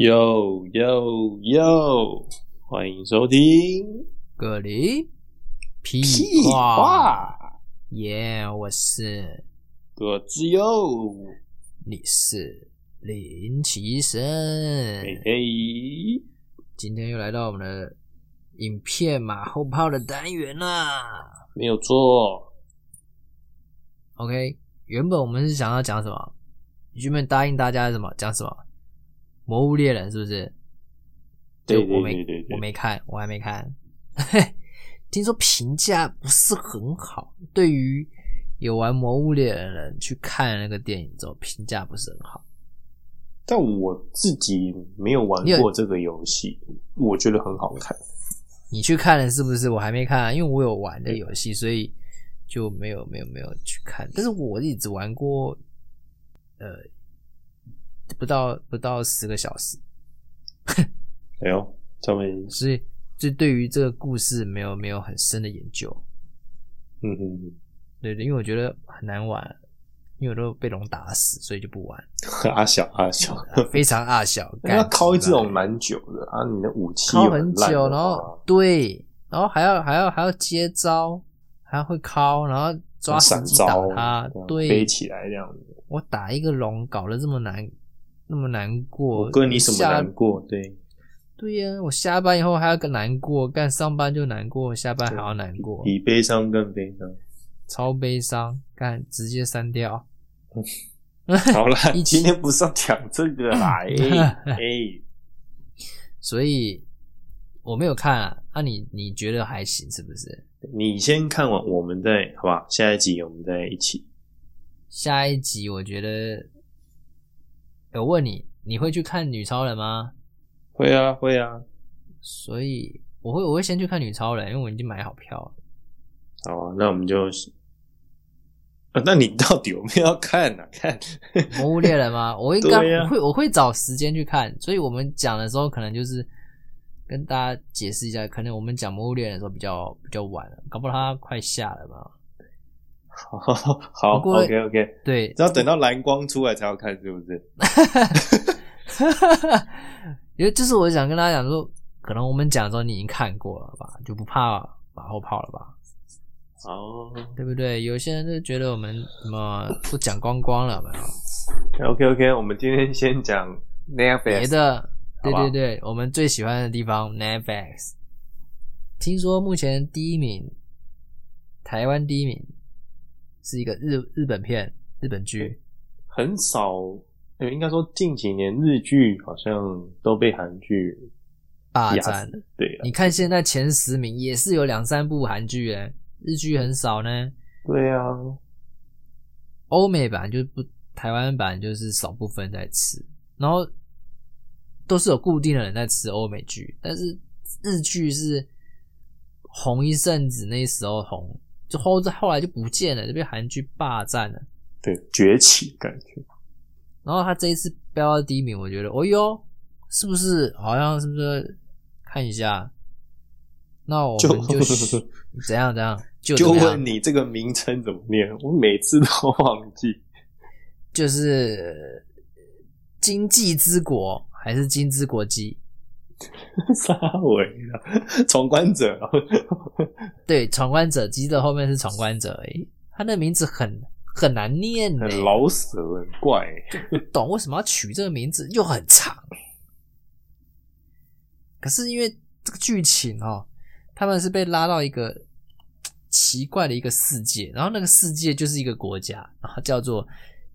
哟哟哟！欢迎收听格里屁屁话，话，耶我是各自由。你是林奇生，嘿嘿，今天又来到我们的影片马后炮的单元啦。没有错。OK，原本我们是想要讲什么？原本答应大家什么讲什么？魔物猎人是不是？对我没我没看，我还没看。听说评价不是很好，对于有玩魔物猎人的人去看那个电影之后，评价不是很好。但我自己没有玩过这个游戏，我觉得很好看。你去看了是不是？我还没看、啊，因为我有玩的游戏，所以就没有没有没有去看。但是我一直玩过，呃，不到不到十个小时，哎呦，他们，所以就对于这个故事没有没有很深的研究。嗯嗯对对，因为我觉得很难玩，因为我都被龙打死，所以就不玩。嗯，阿小阿 小，非常阿小，那要干敲这种出来蛮久的啊！你的武器敲很久，然后对，然后还要还要还要接招，还要会敲，然后抓时闪机打招他，对，飞起来这样子。我打一个龙搞得这么难，那么难过。我哥，你什么难过？对，对呀、我下班以后还要更难过，干上班就难过，下班还要难过，比悲伤更悲伤。超悲伤，干直接删掉。好了，你今天不是要讲这个啦，哎哎，所以我没有看啊，那、你你觉得还行是不是？你先看完，我们再好吧？下一集我们再一起。下一集我觉得，我问你，你会去看女超人吗？会啊，会啊。所以我会我会先去看女超人，因为我已经买好票了。好啊，那我们就，啊，那你到底有没有要看呢、啊？看，魔物猎人吗？我应该、会我会找时间去看，所以我们讲的时候可能就是跟大家解释一下，可能我们讲魔物猎人的时候比较比较晚了，搞不好它快下了吧？好好不过，OK OK，对，只要等到蓝光出来才要看，是不是？因为就是我想跟大家讲说，可能我们讲的时候你已经看过了吧，就不怕马后炮了吧？哦对不对？有些人就觉得我们什么都讲光光了，有没有？，OK OK，我们今天先讲 Netflix 别的，对好不好对对，我们最喜欢的地方 Netflix。听说目前第一名，台湾第一名是一个日日本片、日本剧，很少，呃，应该说近几年日剧好像都被韩剧霸占了。对啊。你看现在前十名也是有两三部韩剧诶，日剧很少呢。对啊，欧美版就不，台湾版就是少部分在吃，然后都是有固定的人在吃欧美剧，但是日剧是红一阵子，那时候红，就后后来就不见了，就被韩剧霸占了。对，崛起感觉。然后他这一次飙到第一名，我觉得，哦哟，是不是好像是不是看一下？那我们就 怎样怎样，就就问你这个名称怎么念？我每次都忘记。就是经济之国还是金之国际？沙尾了，闯关者。对，闯关者，记得后面是闯关者而已。他那名字很很难念呢，很老舍，很怪。不懂为什么要取这个名字，又很长。可是因为这个剧情哦，他们是被拉到一个奇怪的一个世界，然后那个世界就是一个国家，然后叫做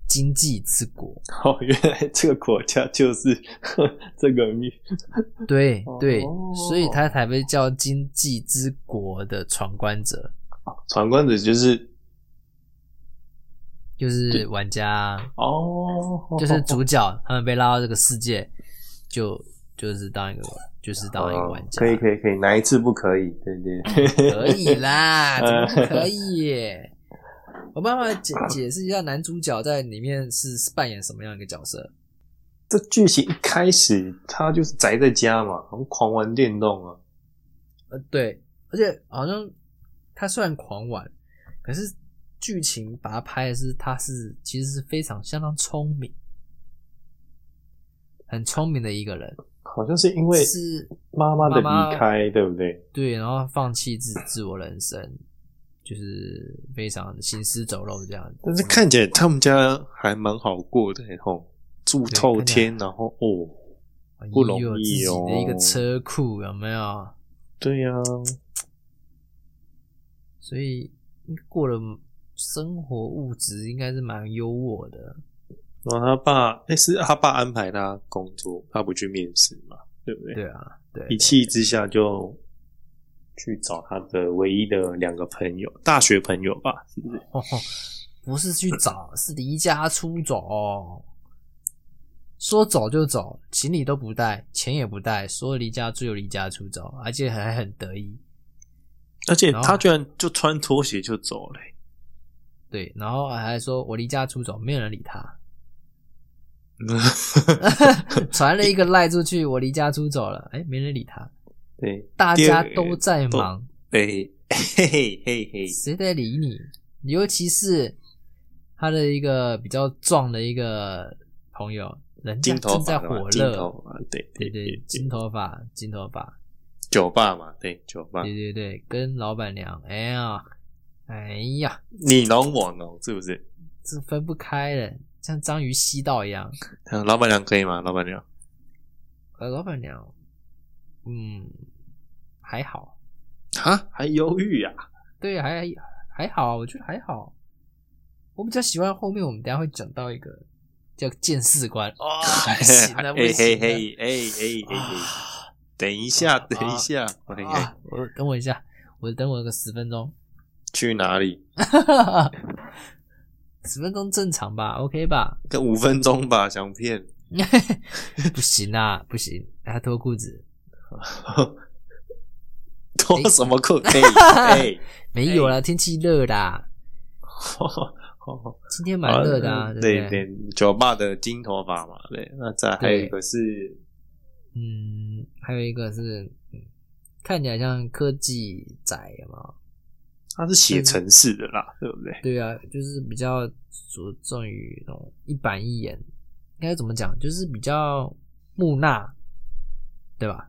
经济之国。哦，原来这个国家就是 这个命。对对，哦所以他才被叫经济之国的闯关者，闯关者就是就是玩家，哦，就是主角，他们被拉到这个世界，就就是当一个，就是当一个玩家，哦可以可以可以，哪一次不可以？对对，可以啦，怎么不可以耶？我帮忙解解释一下，男主角在里面是扮演什么样一个角色？这剧情一开始他就是宅在家嘛，然后狂玩电动啊。呃，对，而且好像他虽然狂玩，可是剧情把他拍的是他是其实是非常相当聪明，很聪明的一个人，好像是因为是妈妈的离开，对不对？对，然后放弃自自我人生，就是非常行尸走肉这样子。但是看起来他们家还蛮好过的吼，住对透天，然后哦，不容易哦自己的一个哦车库，有没有？对呀、所以过了生活物质应该是蛮优渥的。然后他爸，那、是他爸安排他工作，他不去面试嘛，对不对？对啊，对，一气之下就去找他的唯一的两个朋友，大学朋友吧，是不是？哦，不是去找，是离家出走。说走就走，行李都不带，钱也不带，说离家出就离家出走，而且还很得意。而且他居然就穿拖鞋就走了、欸对，然后还说我离家出走，没有人理他，传了一个赖出去，我离家出走了，哎，没人理他，对。大家都在忙，对，嘿嘿嘿嘿，谁在理你？尤其是他的一个比较壮的一个朋友，人家正在火金头热，发，对对对对，金头发，金头发，酒吧嘛，对酒吧，对对对，跟老板娘，哎呀，哎呀，你侬我侬，是不是？这分不开的，像章鱼吸到一样。嗯 老板娘可以吗？老板娘，呃，老板娘，嗯，还好，啊，还犹豫啊、对，还还好，我觉得还好。我比较喜欢后面我们等下会讲到一个叫见士官哦，不行了，不嘿嘿行了嘿，哎哎哎哎，啊等一下，啊等一下，哎哎啊！我等我一下，我等我个十分钟，去哪里？十分钟正常吧？OK 吧？跟五分钟吧，想骗。不行啊，不行，还脱裤子，脱什么裤？可以？哎，没有啦，天气热啦，今天蛮热的啊，对对不对？对，酒吧的金头发嘛，对。那再还有一个是，嗯，还有一个是，嗯，看起来像科技仔嘛，他是写城市的啦，对不对？对啊，就是比较着重于那种一板一眼，应该怎么讲？就是比较木讷，对吧？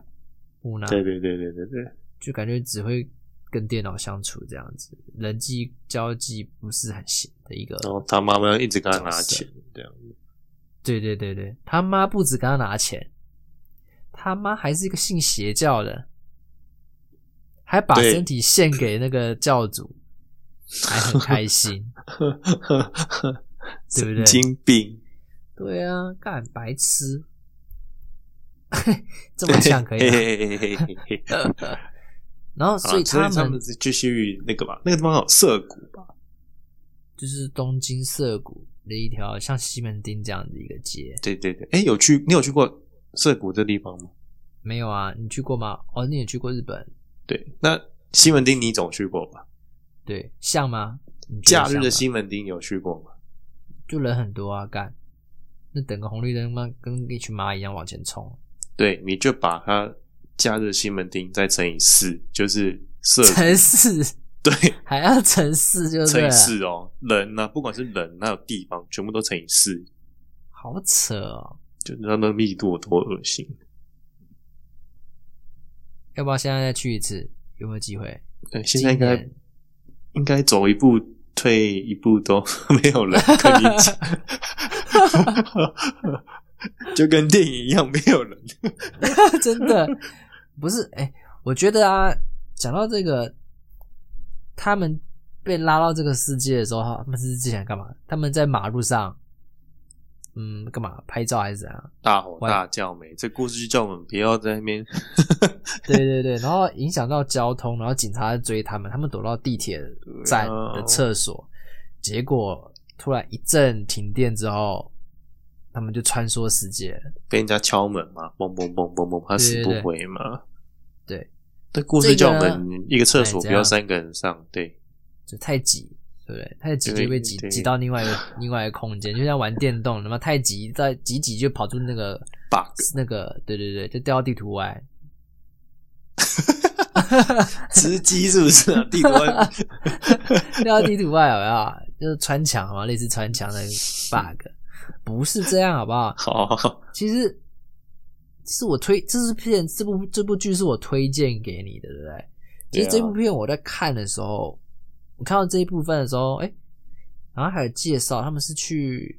木讷，对对对对对对，就感觉只会跟电脑相处这样子，人际交际不是很行的一个。然后他妈妈一直跟他拿钱，这样子。对对对对，他妈不止跟他拿钱，他妈还是一个信邪教的，还把身体献给那个教主，还很开心。对不对神经病，对啊，干白痴，这么呛可以。然后，所以他们他们是继续那个吧，那个地方有涩谷吧？就是东京涩谷的一条像西门町这样的一个街。对对对，哎，有去你有去过涩谷这地方吗？没有啊，你去过吗？哦，你也去过日本？对，那西门町你总去过吧？对，像吗？假日的西门町有去过吗？就人很多啊，干，那等个红绿灯嘛，跟一群蚂蚁一样往前冲，对，你就把它假日西门町再乘以四，就是涩谷城市对还要乘四就乘以，四哦，人呢、不管是人还有地方，全部都乘以四，好扯哦。就知道那密度有多恶心。要不要现在再去一次？有没有机会？对，现在应该应该走一步退一步都 没有人可以讲 就跟电影一样，没有人。真的不是哎、我觉得啊，讲到这个，他们被拉到这个世界的时候，他们是之前干嘛？他们在马路上，嗯，干嘛拍照还是怎样？大吼大叫没？这故事就叫我们不要在那边。对对对，然后影响到交通，然后警察在追他们，他们躲到地铁站的厕所，结果突然一阵停电之后，他们就穿梭世界了。被人家敲门嘛，嘣嘣嘣嘣嘣，他死不回嘛。对，这故事叫我们一个厕所不要三个人上，对就太挤，对不对？太挤就被挤挤到另外一个 另外一个空间，就像玩电动，那么太挤，再挤挤就跑出那个 bug 那个，对对对，就掉到地图外。吃鸡是不是啊？地图外 掉到地图外有没有？就是穿墙嘛，类似穿墙的 bug，不是这样好不好？好，其实是我推这是片，这部这部剧是我推荐给你的，对不对？其实这部片我在看的时候，我看到这一部分的时候，哎、然后还有介绍他们是去，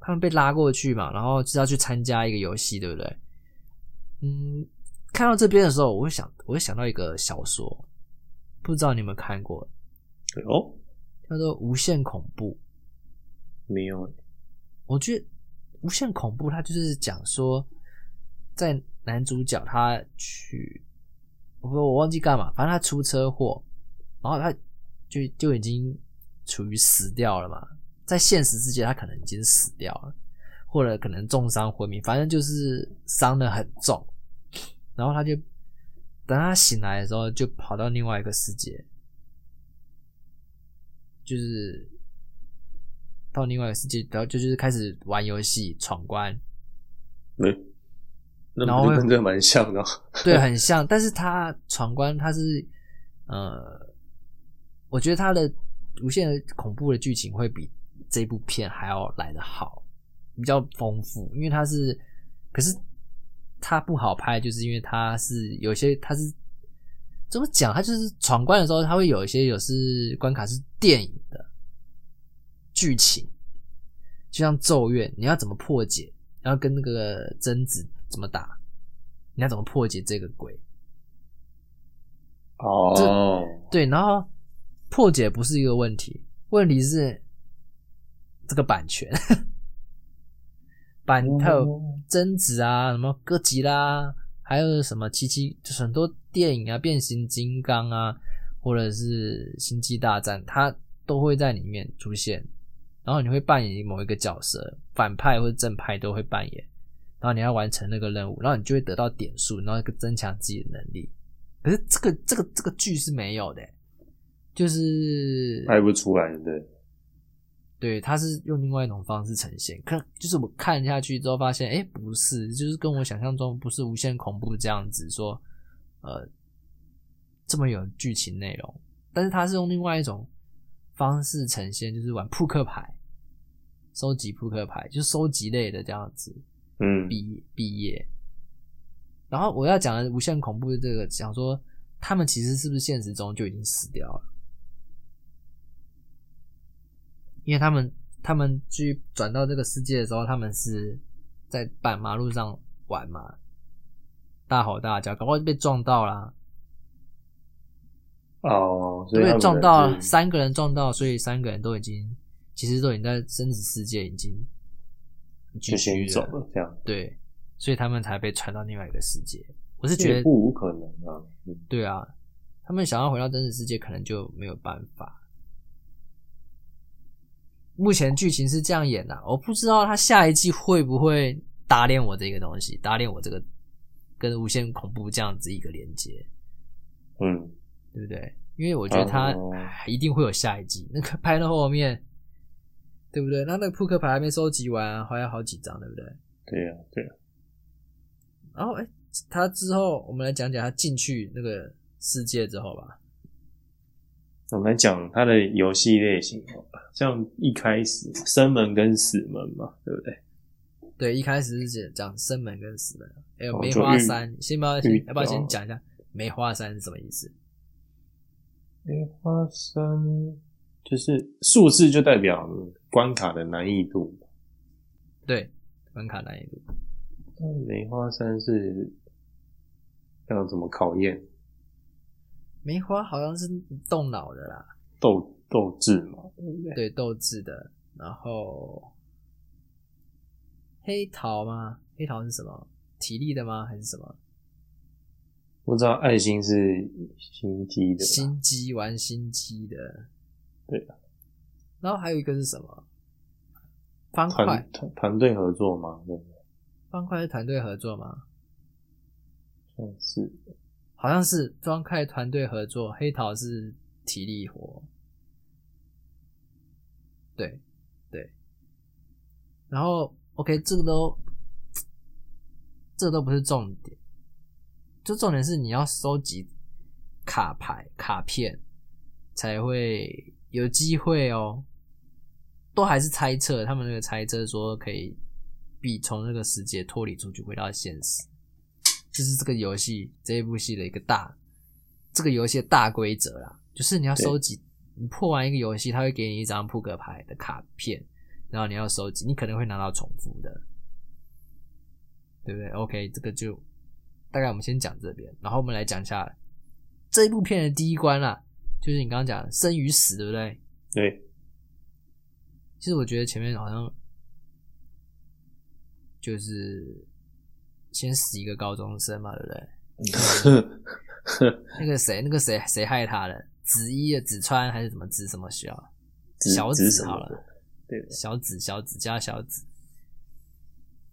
他们被拉过去嘛，然后是要去参加一个游戏，对不对？嗯，看到这边的时候，我会想，我会想到一个小说，不知道你有没有看过，哦，叫做《无限恐怖》。没有，我觉得《无限恐怖》它就是讲说，在男主角他去，我我忘记干嘛，反正他出车祸，然后他就就已经处于死掉了嘛，在现实世界他可能已经死掉了，或者可能重伤昏迷，反正就是伤的很重，然后他就等他醒来的时候，就跑到另外一个世界，就是到另外一个世界，然后就就是开始玩游戏闯关，没，那然后跟这个蛮像的哦。对，很像，但是他闯关他是呃，我觉得他的无限的恐怖的剧情会比这部片还要来的好，比较丰富，因为它是，可是它不好拍，就是因为它是有些它是怎么讲，它就是闯关的时候，它会有一些有是关卡是电影的剧情，就像咒怨，你要怎么破解，然后跟那个贞子怎么打，你要怎么破解这个鬼？哦，对，然后破解不是一个问题，问题是这个版权，版还有哦贞子啊，什么哥吉拉，还有什么七七，就是很多电影啊，变形金刚啊，或者是星际大战，它都会在里面出现。然后你会扮演某一个角色，反派或者正派都会扮演，然后你要完成那个任务，然后你就会得到点数，然后增强自己的能力。可是这个这个这个剧是没有的，就是拍不出来的。对，他是用另外一种方式呈现。可就是我看下去之后发现，哎，不是，就是跟我想象中不是无限恐怖这样子说，呃，这么有剧情内容。但是他是用另外一种方式呈现，就是玩扑克牌，收集扑克牌，就是收集类的这样子。嗯，毕毕业。然后我要讲的无限恐怖的这个，想说他们其实是不是现实中就已经死掉了？因为他们他们去转到这个世界的时候，他们是在半马路上玩嘛，大吼大叫，搞不好被撞到啦，哦，所对不对？以他们撞到三个人撞到，所以三个人都已经其实都已经在真实世界已经就先走了，这样对，所以他们才被传到另外一个世界。我是这觉得也不无可能啊。嗯对啊，他们想要回到真实世界，可能就没有办法。目前剧情是这样演的、啊我不知道他下一季会不会搭练我这个东西，搭练我这个跟无限恐怖这样子一个连接，嗯，对不对？因为我觉得他哦一定会有下一季，那个拍到后面，对不对？那那个扑克牌还没收集完、啊，还有好几张，对不对？对呀、对呀、然后，哎，他之后我们来讲讲他进去那个世界之后吧。我们来讲他的游戏类型好了，像一开始生门跟死门嘛，对不对？对，一开始是讲生门跟死门，还有梅花山。先不要先要不要先到讲一下梅花山是什么意思？梅花山就是数字就代表关卡的难易度嘛，对，关卡难易度。那梅花三是要怎么考验梅花好像是动脑的啦，斗斗志嘛，对不对？对，斗志的。然后黑桃吗？黑桃是什么？体力的吗？还是什么？不知道爱心是心机的，心机玩心机的。对啊。然后还有一个是什么？方块团，团团队合作吗，对不对？方块是团队合作吗？算是好像是方块团队合作，黑桃是体力活。对对，然后 OK，这个都这个都不是重点，就重点是你要收集卡牌卡片才会有机会哦。都还是猜测，他们那个猜测说可以比从那个世界脱离出去，回到现实。就是这个游戏这一部戏的一个大，这个游戏的大规则啦，就是你要收集，你破完一个游戏，他会给你一张扑克牌的卡片，然后你要收集，你可能会拿到重复的，对不对？OK，这个就大概我们先讲这边，然后我们来讲一下这一部片的第一关啦，就是你刚刚讲的生与死，对不对？对，其实我觉得前面好像就是先死一个高中生嘛，对不对？那个谁，那个谁，谁害他的？子一的子川还是什么子什么小子小子好了，对，小子小子加小子。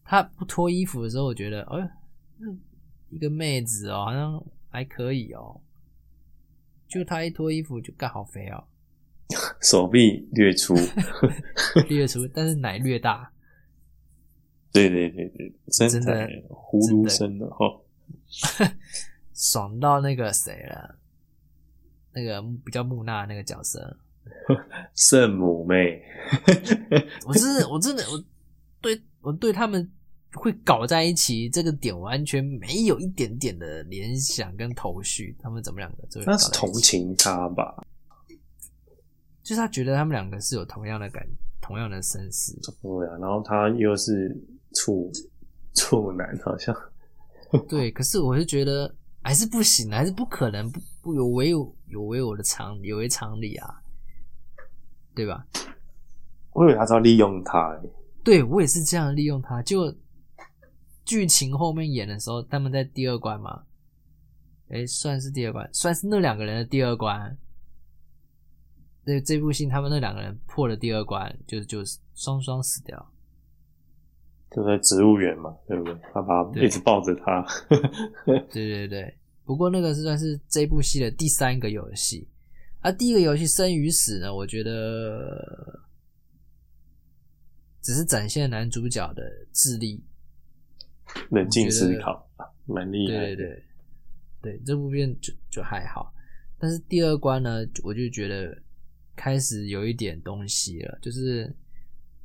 他不脱衣服的时候，我觉得，哎、嗯一个妹子哦，好像还可以哦。就他一脱衣服就干好肥哦，手臂略粗，略粗，但是奶略大。对对对对，身真的材葫芦身的。哈，爽到那个谁了，那个比较木讷那个角色，圣母妹，我真的我真的我对我对他们会搞在一起这个点完全没有一点点的联想跟头绪，他们怎么两个就那是同，情他吧？就是他觉得他们两个是有同样的感同样的身世，对啊，然后他又是处处男，好像 对，可是我是觉得还是不行，还是不可能，不不有违有有违我的常有违常理啊，对吧？我以为他是要利用他、欸，对我也是这样利用他。就剧情后面演的时候，他们在第二关嘛，诶，算是第二关，算是那两个人的第二关。这这部戏他们那两个人破了第二关，就就是双双死掉。就在植物园嘛，对不对？他把他对一直抱着他，对对对，不过那个是算是这部戏的第三个游戏。啊，第一个游戏生与死呢，我觉得只是展现男主角的智力，冷静思考，蛮厉害的。对对对，对这部片就就还好，但是第二关呢，我就觉得开始有一点东西了，就是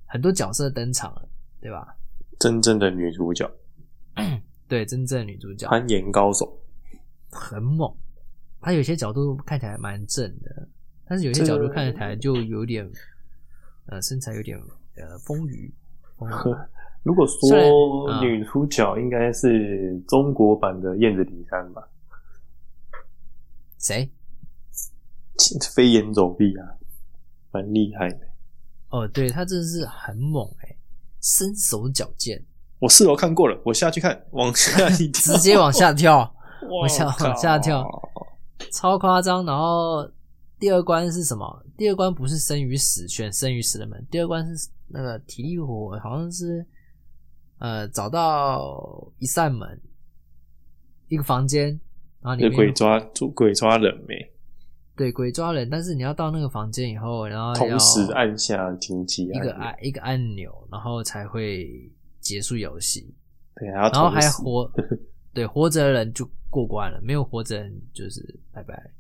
很多角色登场了，对吧？真正的女主角，对，真正的女主角攀岩高手，很猛，她有些角度看起来蛮正的，但是有些角度看起来就有点，呃，身材有点呃丰腴 如果说啊女主角应该是中国版的燕子李珊吧，谁？飞檐走壁啊，蛮厉害的。哦，对，他真的是很猛哎、身手矫健，我四楼看过了，我下去看，往下一跳，直接往下跳。哇往下往下跳超夸张。然后第二关是什么？第二关不是生与死，选生与死的门。第二关是那个体力活，好像是呃找到一扇门，一个房间，然后里是面鬼抓鬼抓人没？对鬼抓人，但是你要到那个房间以后，然后要同时按下停机一个按一个按钮，然后才会结束游戏。对，然后还活，对活着的人就过关了，没有活着的人就是拜拜。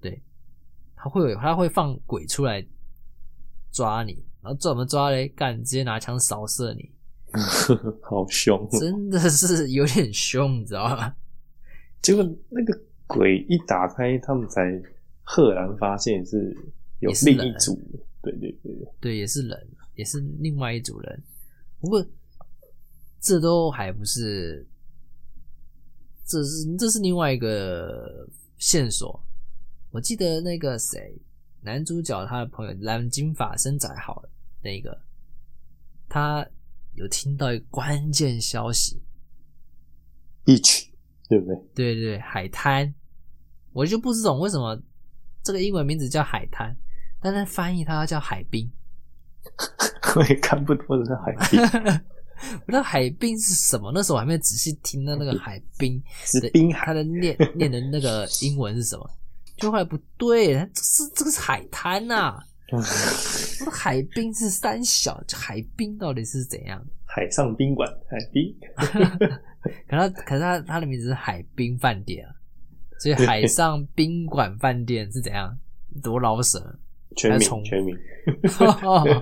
对，他会有他会放鬼出来抓你，然后怎么抓嘞？干直接拿枪扫射你，好凶。真的是有点凶，你知道吗？结果那个鬼一打开，他们才赫然发现是有另一组。对对对对，对，也是人，也是另外一组人。不过这都还不是，这是这是另外一个线索。我记得那个谁，男主角他的朋友蓝金发身材好的那个，他有听到一个关键消息，beach 对不对？对对对，海滩，我就不知道为什么这个英文名字叫海滩，但是翻译它叫海滨。我也看不懂是海滨，不知道海滨是什么，那时候我还没有仔细听到那个海滨的是滨海它的念念的那个英文是什么，就后来不对，这是这个是海滩呐、我 说海滨是三小，海滨到底是怎样？海上宾馆，海滨。可 他可是他他的名字是海滨饭店啊，所以海上宾馆饭店是怎样？多老舍，全名全名，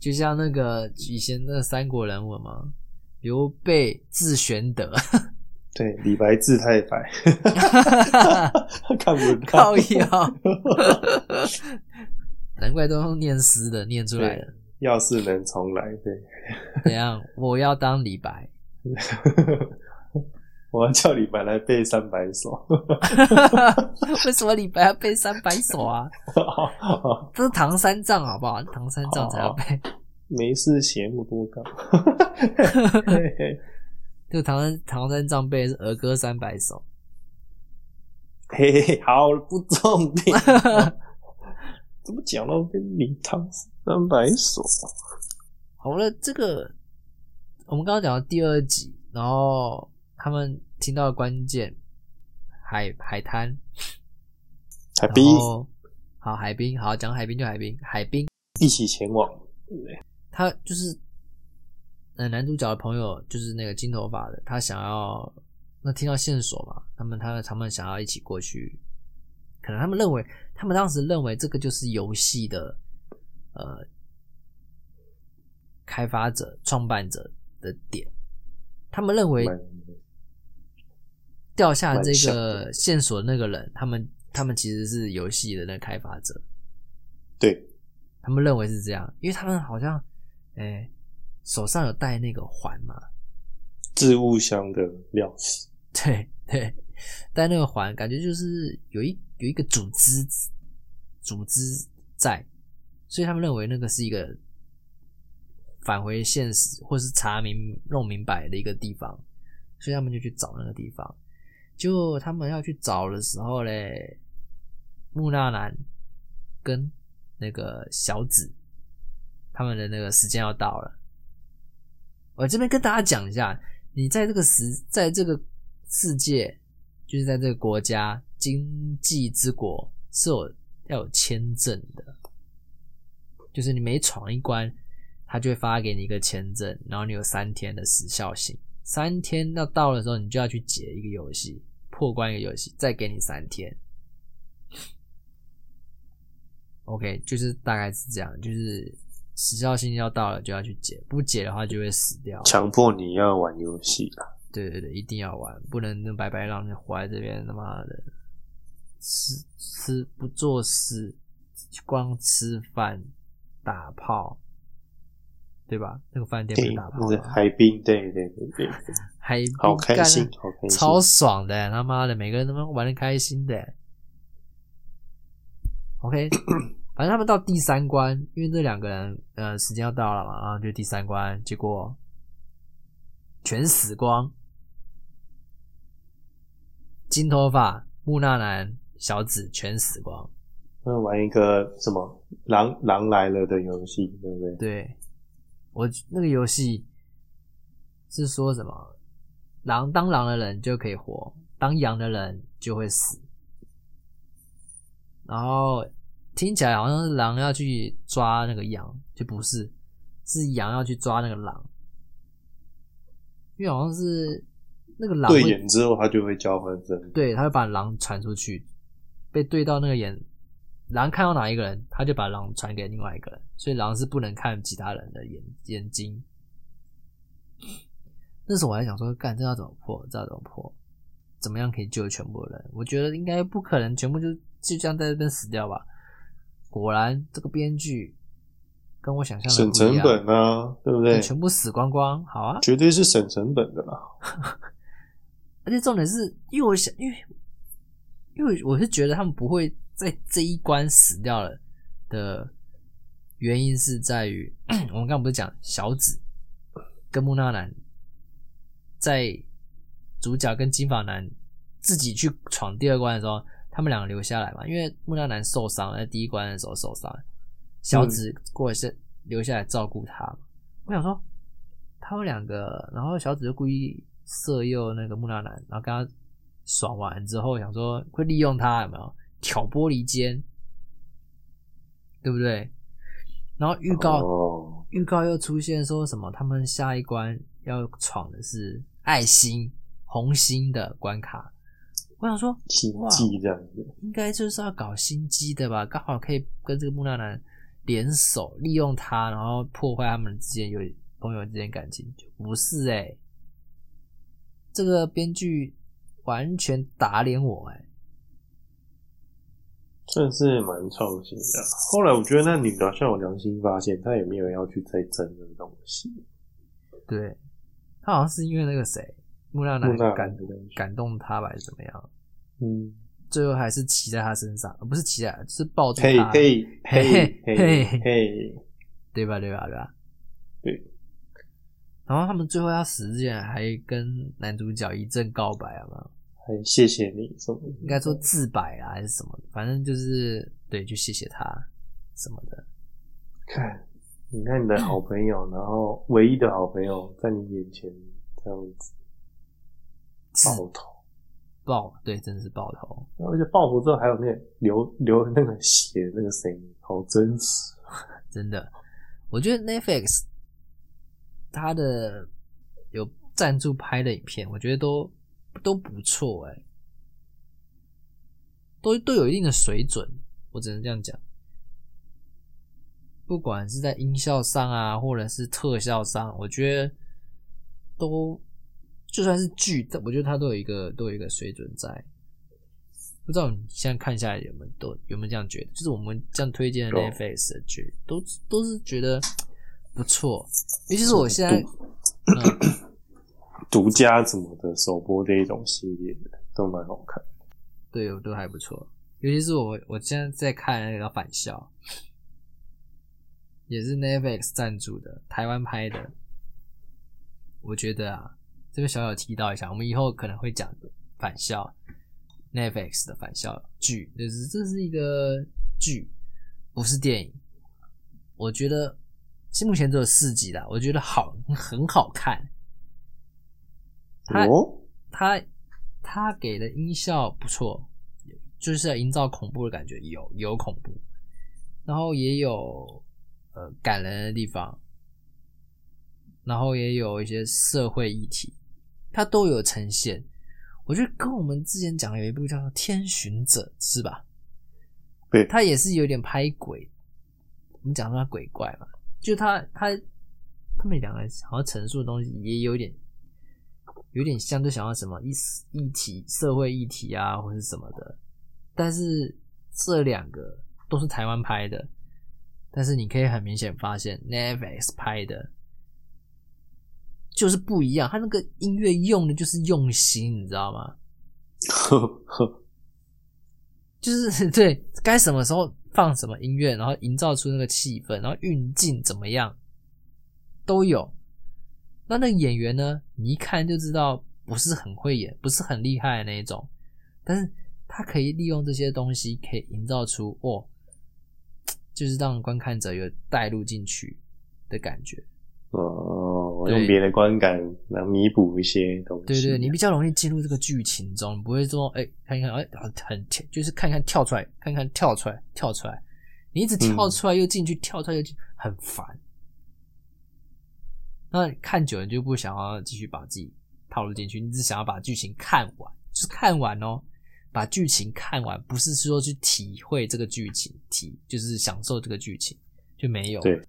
就像那个以前那个三国人物嘛，刘备字玄德，对，李白字太白，看不到靠。腰，难怪都用念诗的念出来的。要是能重来，对，怎样？我要当李白。我要叫李白来背三百首。为什么李白要背三百首啊？这是唐三藏好不好？唐三藏才要背。没事写那么多稿。就唐三唐三藏背是儿歌三百首。嘿嘿，好不重点。怎么讲到跟李唐三百首？好了，这个我们刚刚讲到第二集，然后他们听到的关键海海滩，海滨，好海滨，好讲海滨就海滨，海滨一起前往，对？他就是，呃，男主角的朋友就是那个金头发的，他想要那听到线索嘛，他们他他们想要一起过去，可能他们认为，他们当时认为这个就是游戏的呃开发者、创办者的点，他们认为掉下这个线索的那个人，他们他们其实是游戏的那开发者，对他们认为是这样，因为他们好像。哎，手上有戴那个环嘛？置物箱的钥匙。对对，戴那个环，感觉就是有一有一个组织组织在，所以他们认为那个是一个返回现实或是查明弄明白的一个地方，所以他们就去找那个地方。就他们要去找的时候嘞，木纳兰跟那个小紫。他们的那个时间要到了，我这边跟大家讲一下，你在这个时，在这个世界，就是在这个国家，经济之国是有要有签证的，就是你每闯一关，他就会发给你一个签证，然后你有三天的时效性，三天要到的时候，你就要去解一个游戏，破关一个游戏，再给你三天。OK，就是大概是这样，就是。时效性要到了就要去解，不解的话就会死掉。强迫你要玩游戏啊！对对对，一定要玩，不能白白让你活在这边。他妈的，吃吃不做事，光吃饭打炮，对吧？那个饭店不打炮，海滨，对对对对，海滨好开心，好开心，超爽的，他妈的，每个人他妈玩的开心的。OK。反正他们到第三关，因为这两个人呃时间要到了嘛，然后就第三关，结果全死光，金头发木纳男小紫全死光。那玩一个什么狼狼来了的游戏，对不对？对，我那个游戏是说什么狼当狼的人就可以活，当羊的人就会死，然后。听起来好像是狼要去抓那个羊，就不是，是羊要去抓那个狼，因为好像是那个狼对眼之后，它就会交换身，对，它会把狼传出去，被对到那个眼，狼看到哪一个人，他就把狼传给另外一个人，所以狼是不能看其他人的眼眼睛。那时候我还想说，干这要怎么破？这要怎么破？怎么样可以救全部人？我觉得应该不可能全部就就这样在这边死掉吧。果然，这个编剧跟我想象的省成本啊，对不对？全部死光光，好啊，绝对是省成本的啦。而且重点是，因为我想，因为因为我是觉得他们不会在这一关死掉了的原因是在于，我们刚刚不是讲小紫跟木纳男在主角跟金发男自己去闯第二关的时候。他们两个留下来嘛，因为木纳男受伤在第一关的时候受伤，小紫过来是留下来照顾他。我想说，他们两个，然后小紫就故意色诱那个木纳男，然后跟他爽完之后，想说会利用他有没有挑拨离间，对不对？然后预告预告又出现说什么？他们下一关要闯的是爱心红心的关卡。我想说，心机这样子，应该就是要搞心机的吧？刚好可以跟这个木纳男联手，利用他，然后破坏他们之间有朋友之间感情，就不是哎、这个编剧完全打脸我哎、算是蛮创新的。后来我觉得那女的好像有良心发现，她也没有要去再争这个东西。对，她好像是因为那个谁木纳男感感动他吧，还是怎么样？嗯，最后还是骑在他身上，呃不是骑在，是抱他，嘿嘿嘿嘿嘿嘿，对吧？对吧？对吧？对。然后他们最后要死之前，还跟男主角一阵告白，好吗？很谢谢你什么？应该说自白啊，还是什么的？反正就是对，就谢谢他什么的。看，你看你的好朋友，然后唯一的好朋友在你眼前这样子爆头，爆，对，真的是爆头。而且爆头之后还有那个流流那个血那个声音，好真实。真的，我觉得 Netflix 它的有赞助拍的影片，我觉得都都不错哎、都都有一定的水准，我只能这样讲。不管是在音效上啊，或者是特效上，我觉得都就算是剧，但我觉得它都有一个都有一个水准在。不知道你现在看下来有没有都有没有这样觉得？就是我们这样推荐的 Netflix 的剧，都都是觉得不错。尤其是我现在，嗯，独家什么的首播这一种系列的都蛮好看。对，我都还不错。尤其是我我现在在看那个《返校》，也是 Netflix 赞助的，台湾拍的。我觉得啊，这个小小提到一下，我们以后可能会讲《返校》Netflix 的《返校》剧，就是这是一个剧，不是电影。我觉得现目前只有四集啦，我觉得好很好看。它哦，他他给的音效不错，就是要营造恐怖的感觉，有有恐怖，然后也有呃感人的地方，然后也有一些社会议题，它都有呈现。我觉得跟我们之前讲的有一部叫做《天巡者》是吧？对它也是有点拍鬼，我们讲说它鬼怪嘛，就他他他们两个好像陈述的东西也有点有点像，就想要什么议议题、社会议题啊，或是什么的。但是这两个都是台湾拍的，但是你可以很明显发现 Netflix 拍的就是不一样，他那个音乐用的就是用心，你知道吗？呵呵，就是 对该什么时候放什么音乐，然后营造出那个气氛，然后运镜怎么样都有。那那个演员呢，你一看就知道不是很会演，不是很厉害的那一种，但是他可以利用这些东西，可以营造出哦，就是让观看者有带入进去的感觉。哦，对用别的观感来弥补一些东西。对对，你比较容易进入这个剧情中，你不会说哎、看一看哎很跳，就是看看跳出来，看看跳出来，跳出来，你一直跳出来又进去，跳出来又进，很烦。那看久了你就不想要继续把自己套路进去，你只想要把剧情看完，就是看完哦，把剧情看完，不是说去体会这个剧情，体就是享受这个剧情就没有。对对，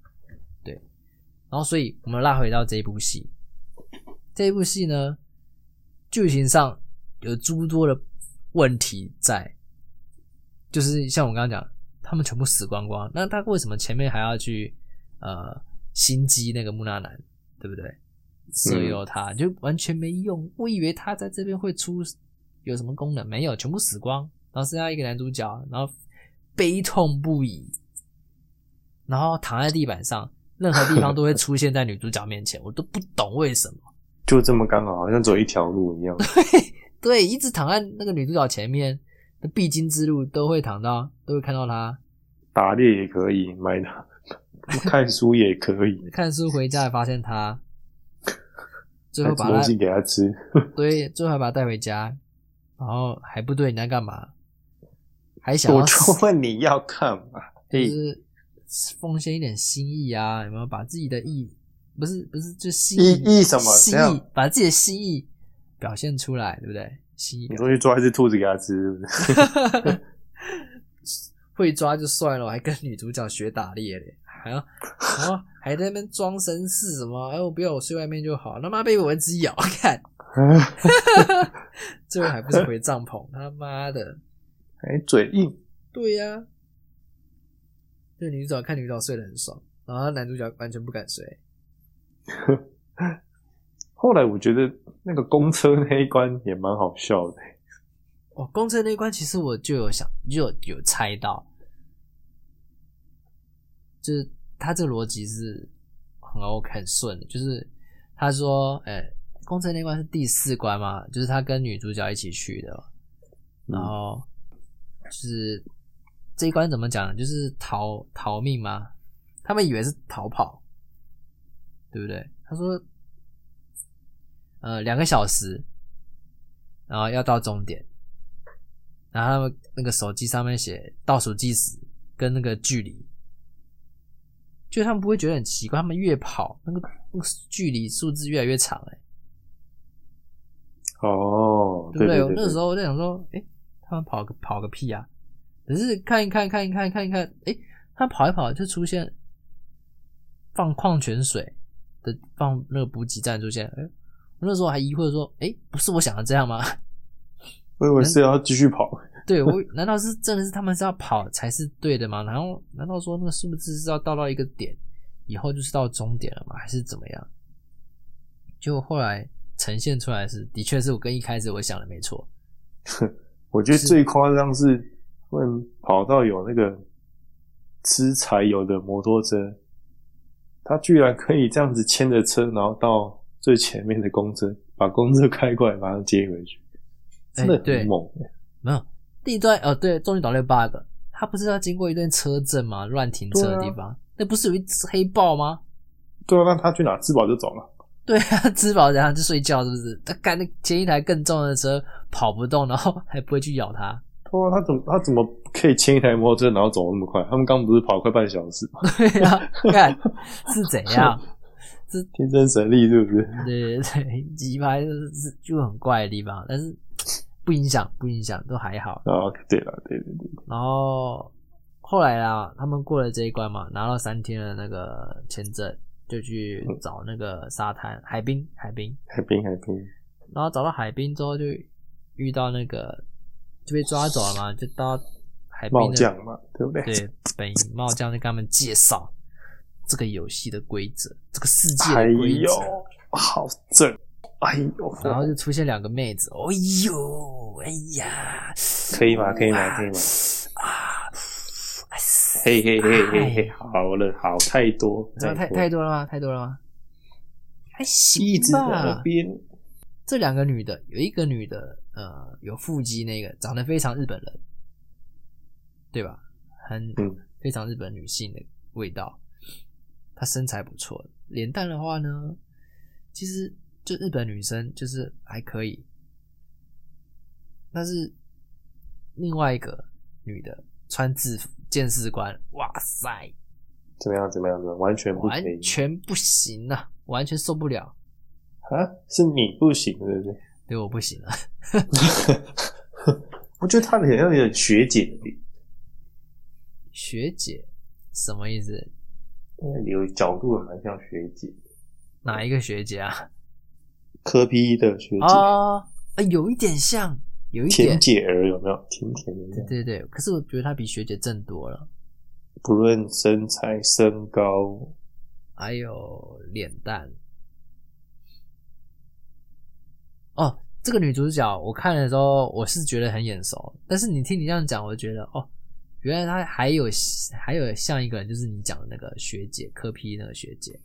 然后所以我们拉回到这一部戏，这一部戏呢，剧情上有诸多的问题在，就是像我刚刚讲，他们全部死光光，那他为什么前面还要去呃心机那个木纳男，对不对？色诱他、就完全没用，我以为他在这边会出有什么功能，没有，全部死光，然后剩下一个男主角，然后悲痛不已，然后躺在地板上，任何地方都会出现在女主角面前，我都不懂为什么。就这么刚好，好像走一条路一样。对，一直躺在那个女主角前面的必经之路，都会躺到，都会看到她打猎也可以，买它，看书也可以，看书回家，发现她，最后把东西给她吃。对，最后还把她带回家，然后还不对你在干嘛？还想我就问你要干嘛？就，是奉献一点心意啊，有没有把自己的意不是不是就心意意什么？心意把自己的心意表现出来，对不对？心意你表说去抓一只兔子给他吃，是不是？会抓就算了，我还跟女主角学打猎嘞，还要然后还在那边装绅士什么，哎，我不要我睡外面就好，他妈被蚊子咬，看，最后还不是回帐篷，他妈的，还嘴硬，对呀、这女主角看女主角睡得很爽，然后男主角完全不敢睡。后来我觉得那个公车那一关也蛮好笑的，哦，公车那一关其实我就有想，就有有猜到，就是他这个逻辑是很 OK 很顺的，就是他说，哎、公车那关是第四关嘛，就是他跟女主角一起去的，嗯。然后就是这一关怎么讲呢？就是逃逃命吗？他们以为是逃跑，对不对？他说，呃，两个小时，然后要到终点，然后他们那个手机上面写倒数计时跟那个距离，就他们不会觉得很奇怪，他们越跑那个那个距离数字越来越长、欸，哦，对不对对我那个时候我在想说，诶，他们跑个跑个屁啊！可是看一看看一看看一看，诶，他跑一跑就出现放矿泉水的放那个补给站出现，诶，我那时候还疑惑说，诶，不是我想的这样吗？我以为是要继续跑，对我难道是真的是他们是要跑才是对的吗？然后难道说那个数字是要到到一个点以后就是到终点了吗？还是怎么样？结果后来呈现出来是，的确是我跟一开始我想的没错。我觉得最夸张是他们跑到有那个吃柴油的摩托车，他居然可以这样子牵着车，然后到最前面的公车，把公车开过来，马上接回去，真的很猛、没有第一段哦，对，终于找到 bug，他不是要经过一段车阵吗？乱停车的地方，那不是有一只黑豹吗？对啊，那他去哪吃饱就走了。对啊，吃饱然后就睡觉，是不是？他赶那前一台更重的车跑不动，然后还不会去咬它。他怎么他怎么可以牵一台摩托车然后走那么快？他们刚不是跑快半小时吗？对啊，看是怎样？是天生神力是不是？对对对，鸡排是就很怪的地方，但是不影响，不影响，都还好。哦，对了，对对对，然后后来啊，他们过了这一关嘛，拿到三天的那个签证，就去找那个沙滩海滨，海滨。海滨海滨，然后找到海滨之后，就遇到那个就被抓走了嘛，就到海边嘛，对不对？对本营帽将就跟他们介绍这个游戏的规则，这个世界哎的规呦则。，好正！哎呦，然后就出现两个妹子，哎呦，哎呀，可以吗？可以吗？可以吗？啊，哎嘿嘿嘿嘿嘿，哎好了，好太多，太太多了吗？太多了吗？还行一直在那吧。边，这两个女的，有一个女的，呃，有腹肌，那个长得非常日本人，对吧？很嗯非常日本女性的味道。她身材不错，脸蛋的话呢，其实就日本女生就是还可以，但是另外一个女的穿制服见士官，哇塞，怎么样？怎么样？怎么样完全不完全不行啊，完全受不了，啊？是你不行，对不对？对我不行了。我觉得他的脸有点学姐的脸，学姐什么意思？有角度也蛮像学姐，哪一个学姐啊？科 P 的学姐，啊、啊，有一点像，有一点甜，姐儿有没有？甜甜的对对对。可是我觉得她比学姐正多了，不论身材、身高，还有脸蛋。哦，这个女主角我看的时候，我是觉得很眼熟，但是你听你这样讲，我就觉得哦，原来她还有还有像一个人，就是你讲的那个学姐，科 P 那个学姐。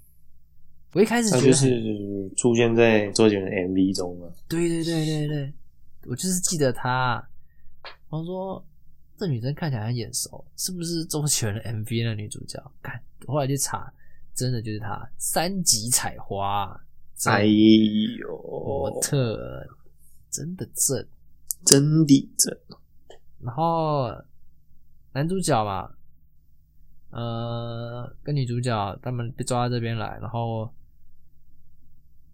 我一开始就觉得就是出现在周杰伦 MV 中了。对对对对对，我就是记得她。我说这女生看起来很眼熟，是不是周杰伦的 MV 那女主角？看，后来去查，真的就是她，三级采花，哎呦模，特，真的正。真的真，然后男主角嘛，呃，跟女主角他们被抓到这边来，然后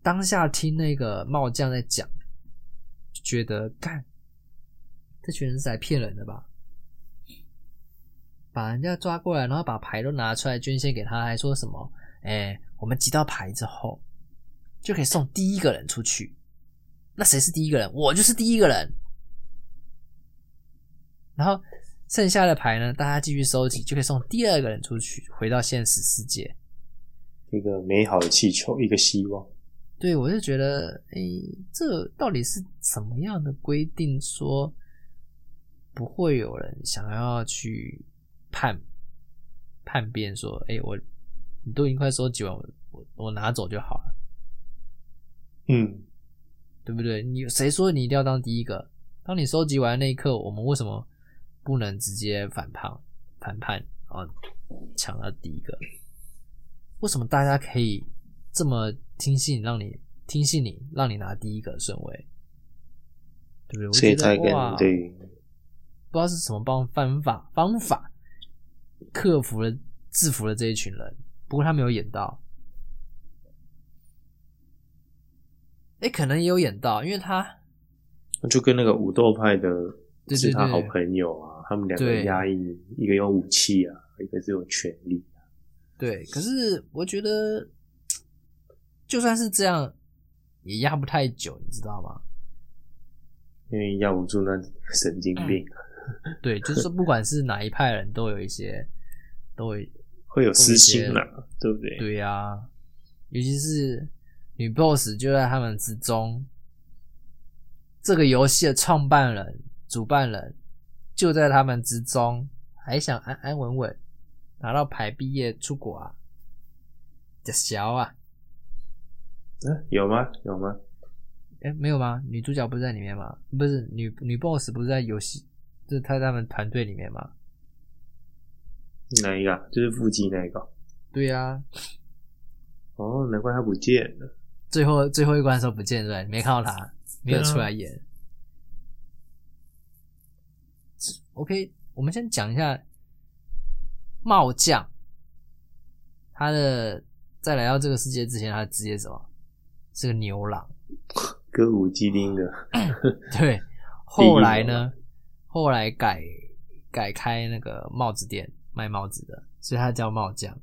当下听那个帽将在讲，觉得干，这群人是来骗人的吧？把人家抓过来，然后把牌都拿出来捐献给他，还说什么？哎，我们集到牌之后，就可以送第一个人出去。那谁是第一个人？我就是第一个人。然后剩下的牌呢，大家继续收集，就可以送第二个人出去，回到现实世界。一个美好的气球，一个希望。对，我就觉得，哎，这到底是什么样的规定？说不会有人想要去叛叛变，说，哎，我你都已经快收集完，我我我拿走就好了。嗯，对不对？你谁说你一定要当第一个？当你收集完那一刻，我们为什么不能直接反叛反叛啊，抢到第一个？为什么大家可以这么听信，让你听信你，让你拿第一个顺位，对不对？我觉得哇，对，不知道是什么方方法方法克服了制服了这一群人。不过他没有演到，哎，可能也有演到，因为他就跟那个武斗派的是他好朋友啊，他们两个压抑，一个有武器啊，一个是有权力。啊对，可是我觉得，就算是这样，也压不太久，你知道吗？因为压不住那神经病。对，就是说，不管是哪一派人都有一些，都会会有私心啦，对不对？对呀，尤其是女 boss 就在他们之中，这个游戏的创办人、主办人就在他们之中，还想安安稳稳。拿到牌毕业出国啊？这小啊？嗯，有吗？有吗？哎，没有吗？女主角不是在里面吗？不是女女 boss 不是在游戏，就是他他们团队里面吗？哪一个？就是腹肌那个？对呀。哦，难怪他不见了。最后最后一关的时候不见对，没看到他，没有出来演。OK，我们先讲一下。帽将，他的在来到这个世界之前，他的职业什么？是个牛郎，歌舞伎町的。对，后来呢？后来改改开那个帽子店，卖帽子的，所以他叫帽匠。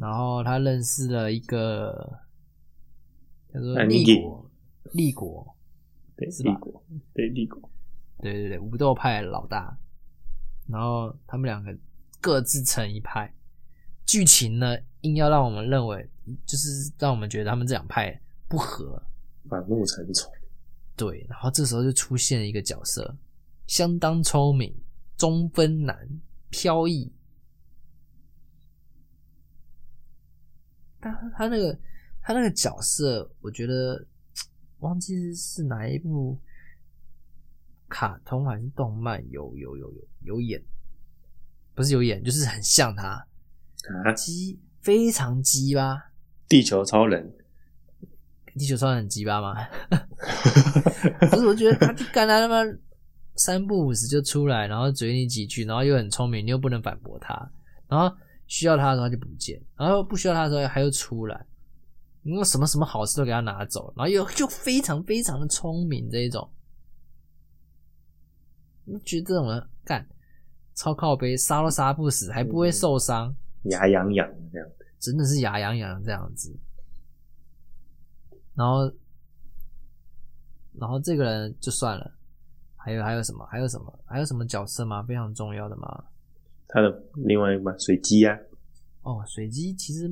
然后他认识了一个叫做立国，立国，对，是立国，对，立国，对对对，武斗派老大。然后他们两个各自成一派，剧情呢硬要让我们认为，就是让我们觉得他们这两派不合，反目成仇。对，然后这时候就出现了一个角色，相当聪明，中分男，飘逸。他他那个他那个角色，我觉得忘记是哪一部。卡通还是动漫？有有有有有演，不是有演，就是很像他。鸡非常鸡吧？地球超人，地球超人很鸡巴吗？可是我觉得他就干他他妈三不五时就出来，然后嘴你几句，然后又很聪明，你又不能反驳他，然后需要他的时候就不见，然后不需要他的时候他又出来，因为什么什么好事都给他拿走，然后又就非常非常的聪明这一种。你觉得这种人干超靠背，杀都杀不死，还不会受伤，牙痒痒这样子，真的是牙痒痒这样子。然后，然后这个人就算了，还有还有什么？还有什么？还有什么角色吗？非常重要的吗？他的另外一个水机啊。哦，水机其实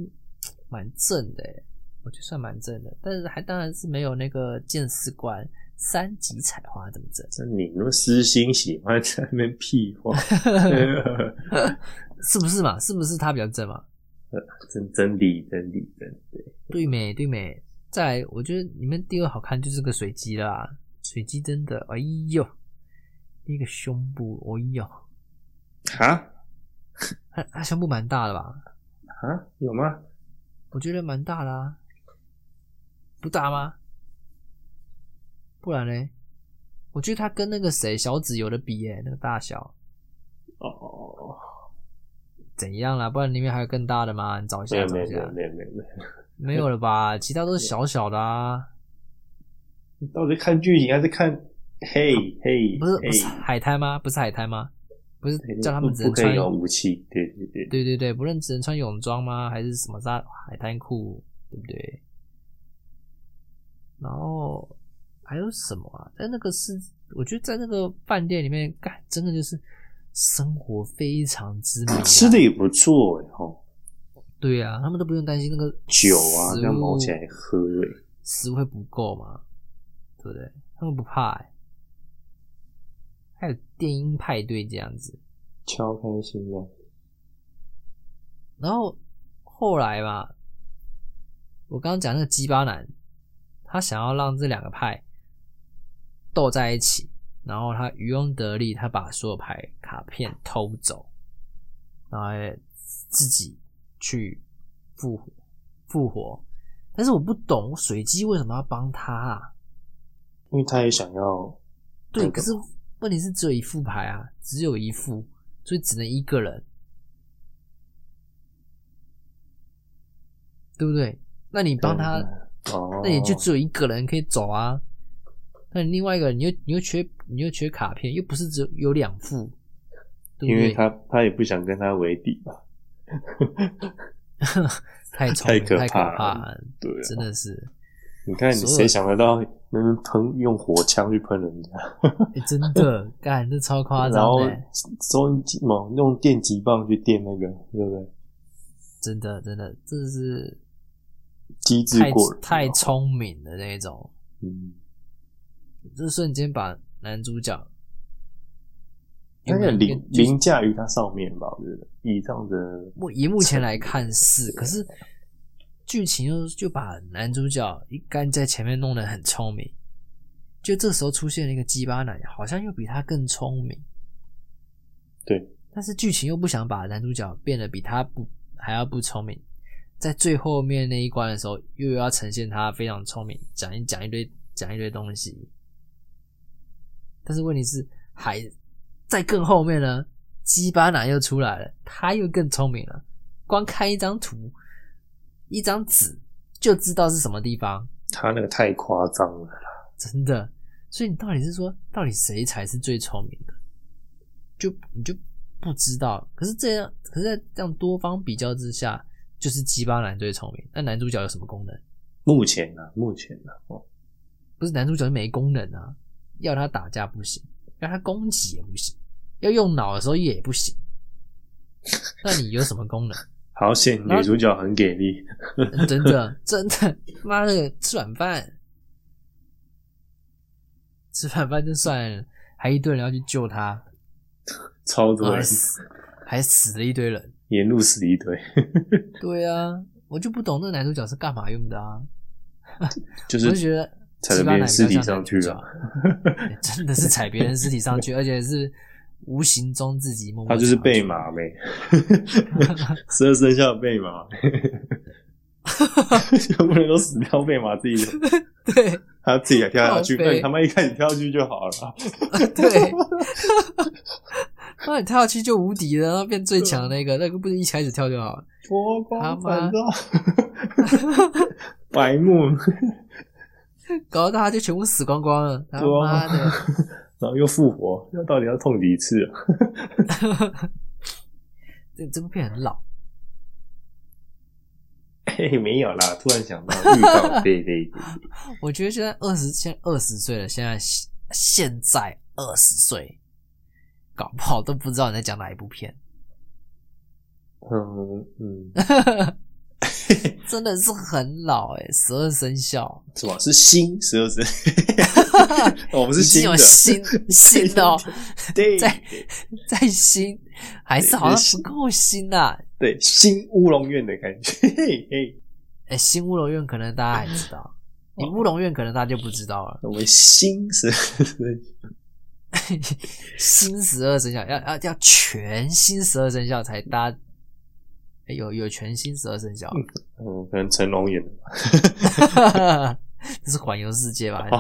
蛮正的，我觉得算蛮正的，但是还当然是没有那个见识官。三级彩花怎么正？这你那么私心喜欢在那边屁话，是不是嘛？是不是他比较正嘛？真真理真理真对对美对美。再来，我觉得里面第二好看就是个水鸡啦，水鸡真的，哎呦，一个胸部，哎呦，啊，他他胸部蛮大的吧？啊，有吗？我觉得蛮大啦啊，不大吗？不然呢？我觉得他跟那个谁小紫有的比耶，那个大小。哦，怎样啦？不然里面还有更大的吗？你找一下，找一下。没有，没有，没有，没有了吧？其他都是小小的啊。你到底看剧情还是看？嘿，嘿，不是不是海滩吗？不是海滩吗？不是叫他们只能穿有武器，对对对，对对对，不论只能穿泳装吗？还是什么沙海滩裤，对不对？然后还有什么啊？在那个是，我觉得在那个饭店里面干，真的就是生活非常之美、啊，吃的也不错哎吼，对啊，他们都不用担心那个酒啊，食这样物毛起来喝哎，食物会不够嘛，对不对？他们不怕哎、还有电音派对这样子，超开心的。然后后来嘛，我刚刚讲那个鸡巴男，他想要让这两个派斗在一起，然后他渔翁得利，他把所有牌卡片偷走，然后自己去复活复活。但是我不懂水姬为什么要帮他啊？因为他也想要对，可是问题是只有一副牌啊，只有一副，所以只能一个人，对不对？那你帮他，哦，那也就只有一个人可以走啊。那你另外一个人，你又你又缺你又缺卡片，又不是只有有两副，对不对？因为他他也不想跟他为敌吧，太聪明太可太可怕了，对啊真的是，你看你谁想得到能喷用火枪去喷人家，哎真的干，这超夸张然后收音机嘛用电击棒去电那个，对不对？真的真的，这是机智太过人，太聪明的那种。嗯，这瞬间把男主角那个原本凌凌驾于他上面吧，我觉得以这样的目以目前来看是，可是剧情又就把男主角一干在前面弄得很聪明，就这时候出现了一个鸡巴男，好像又比他更聪明，对，但是剧情又不想把男主角变得比他不还要不聪明，在最后面那一关的时候，又要呈现他非常聪明，讲一讲一堆讲一堆东西。但是问题是，还在更后面呢，鸡巴男又出来了，他又更聪明了，光看一张图、一张纸就知道是什么地方，他那个太夸张了，真的。所以你到底是说，到底谁才是最聪明的？就你就不知道。可是这样，可是在这样多方比较之下，就是鸡巴男最聪明。那男主角有什么功能？目前呢，目前呢，哦，不是男主角没功能啊，要他打架不行，要他攻击也不行，要用脑的时候也不行。那你有什么功能？好险女主角很给力，真的 真的，妈的，吃软饭，吃软饭就算了，还一堆人要去救他，然超多人后还死还死了一堆人。沿路死一堆，对啊，我就不懂那个男主角是干嘛用的啊？就我就是觉得踩别人尸体上去啊，欸真的是踩别人尸体上去，而且是无形中自己默默他就是藏住贝马呗，十二生肖的贝马，全部人都死掉，被马自己人，对他自己也跳下去，那你他妈一开始跳下去就好了，对，那你跳下去就无敌了，然后变最强的那个，那个不是一开始跳就好了？脱光 白目，搞到大家就全部死光光了，他妈的！然后又复活，那到底要痛几次啊？这这部片很老，嘿，没有啦，突然想到预告，对对对，我觉得现在二十，现在二十岁了，现在现在二十岁，搞不好都不知道你在讲哪一部片，嗯嗯，真的是很老哎、十二生肖，什么？是新十二生？我们是已经有新的，新新的哦，对。在在新，还是好像不够新啊。对新乌龙院的感觉。哎、新乌龙院可能大家还知道，你乌龙院可能大家就不知道了。我们新十二生 新十二生肖要要要全新十二生肖才大家、哎有有全新十二生肖，嗯，可能成龙演的吧。这是环游世界吧？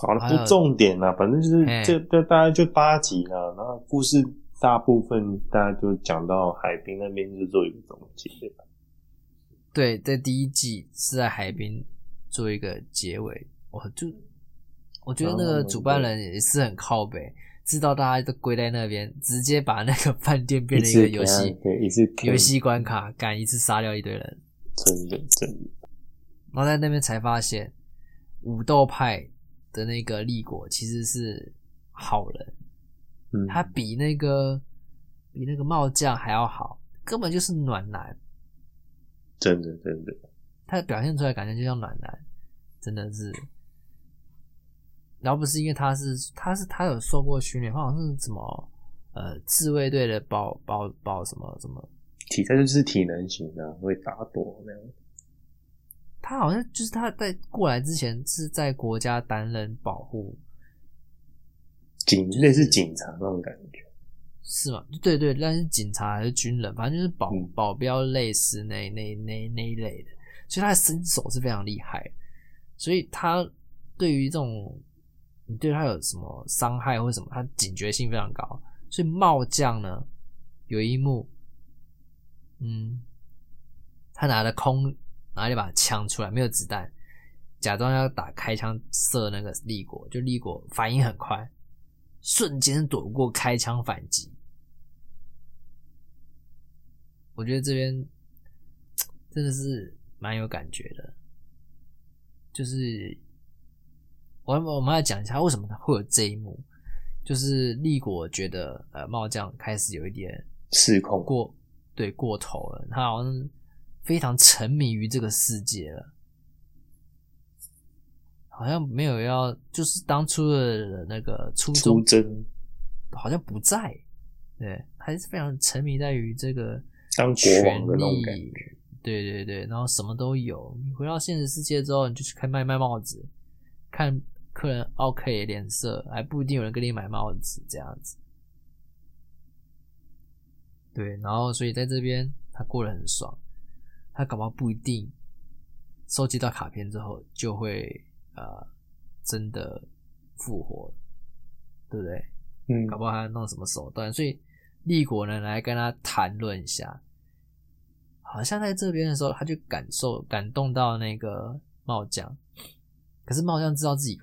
好好了，不重点了，反正就是哎这这大概就八集了，然后故事大部分大家就讲到海滨那边就做一个总结。对，在第一季是在海滨做一个结尾，我就我觉得那个主办人也是很靠北，知道大家都归在那边，直接把那个饭店变成一个游戏，对，一次游戏关卡，敢一次杀掉一堆人，真的真的。然后在那边才发现，武斗派的那个立国其实是好人，嗯，他比那个比那个帽将还要好，根本就是暖男，真的真的，他表现出来感觉就像暖男，真的是。然后不是因为他是他是他有受过训练，好像是什么呃自卫队的保保保什么什么体他就是体能型的，会打躲那样。他好像就是他在过来之前是在国家担任保护警类似警察那种感觉，是吗？对对，但是警察还是军人，反正就是保嗯保镖类似那那那那一类的，所以他的身手是非常厉害，所以他对于这种你对他有什么伤害或什么，他警觉性非常高。所以帽将呢，有一幕，嗯，他拿着空拿了一把枪出来，没有子弹，假装要打开枪射那个立国，就立国反应很快，瞬间躲过开枪反击。我觉得这边真的是蛮有感觉的，就是我我们要讲一下为什么会有这一幕，就是立国觉得呃帽将开始有一点失控过对过头了，他好像非常沉迷于这个世界了，好像没有要就是当初的那个初衷好像不在，对，还是非常沉迷在于这个当国权王的那种感力觉，对对对，然后什么都有。你回到现实世界之后，你就去看卖卖帽子，看客人 OK 脸色，还不一定有人跟你买帽子这样子。对，然后所以在这边他过得很爽，他搞不好不一定收集到卡片之后就会呃真的复活，对不对？嗯搞不好还弄什么手段，所以立国呢来跟他谈论一下。好像在这边的时候，他就感受感动到那个帽将，可是帽将知道自己